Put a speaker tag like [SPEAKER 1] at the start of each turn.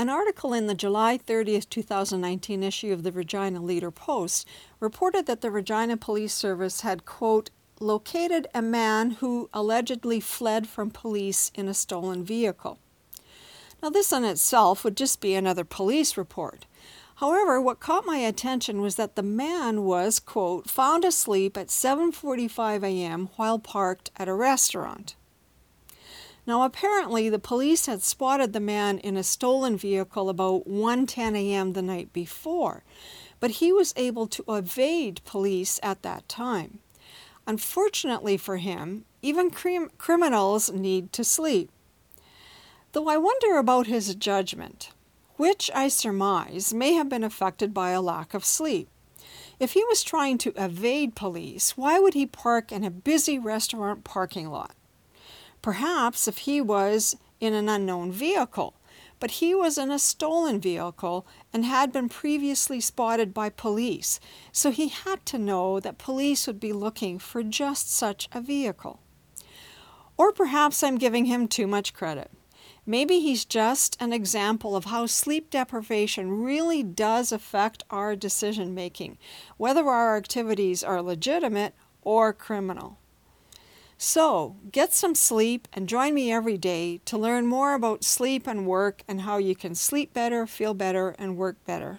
[SPEAKER 1] An article in the July 30th, 2019 issue of the Regina Leader Post reported that the Regina Police Service had, quote, located a man who allegedly fled from police in a stolen vehicle. Now, this in itself would just be another police report. However, what caught my attention was that the man was, quote, found asleep at 7:45 a.m. while parked at a restaurant. Now, apparently, the police had spotted the man in a stolen vehicle about 1:10 a.m. the night before, but he was able to evade police at that time. Unfortunately for him, even crim- criminals need to sleep. Though I wonder about his judgment, which I surmise may have been affected by a lack of sleep. If he was trying to evade police, why would he park in a busy restaurant parking lot? Perhaps if he was in an unknown vehicle, but he was in a stolen vehicle and had been previously spotted by police, so he had to know that police would be looking for just such a vehicle. Or perhaps I'm giving him too much credit. Maybe he's just an example of how sleep deprivation really does affect our decision making, whether our activities are legitimate or criminal. So, get some sleep and join me every day to learn more about sleep and work and how you can sleep better, feel better, and work better.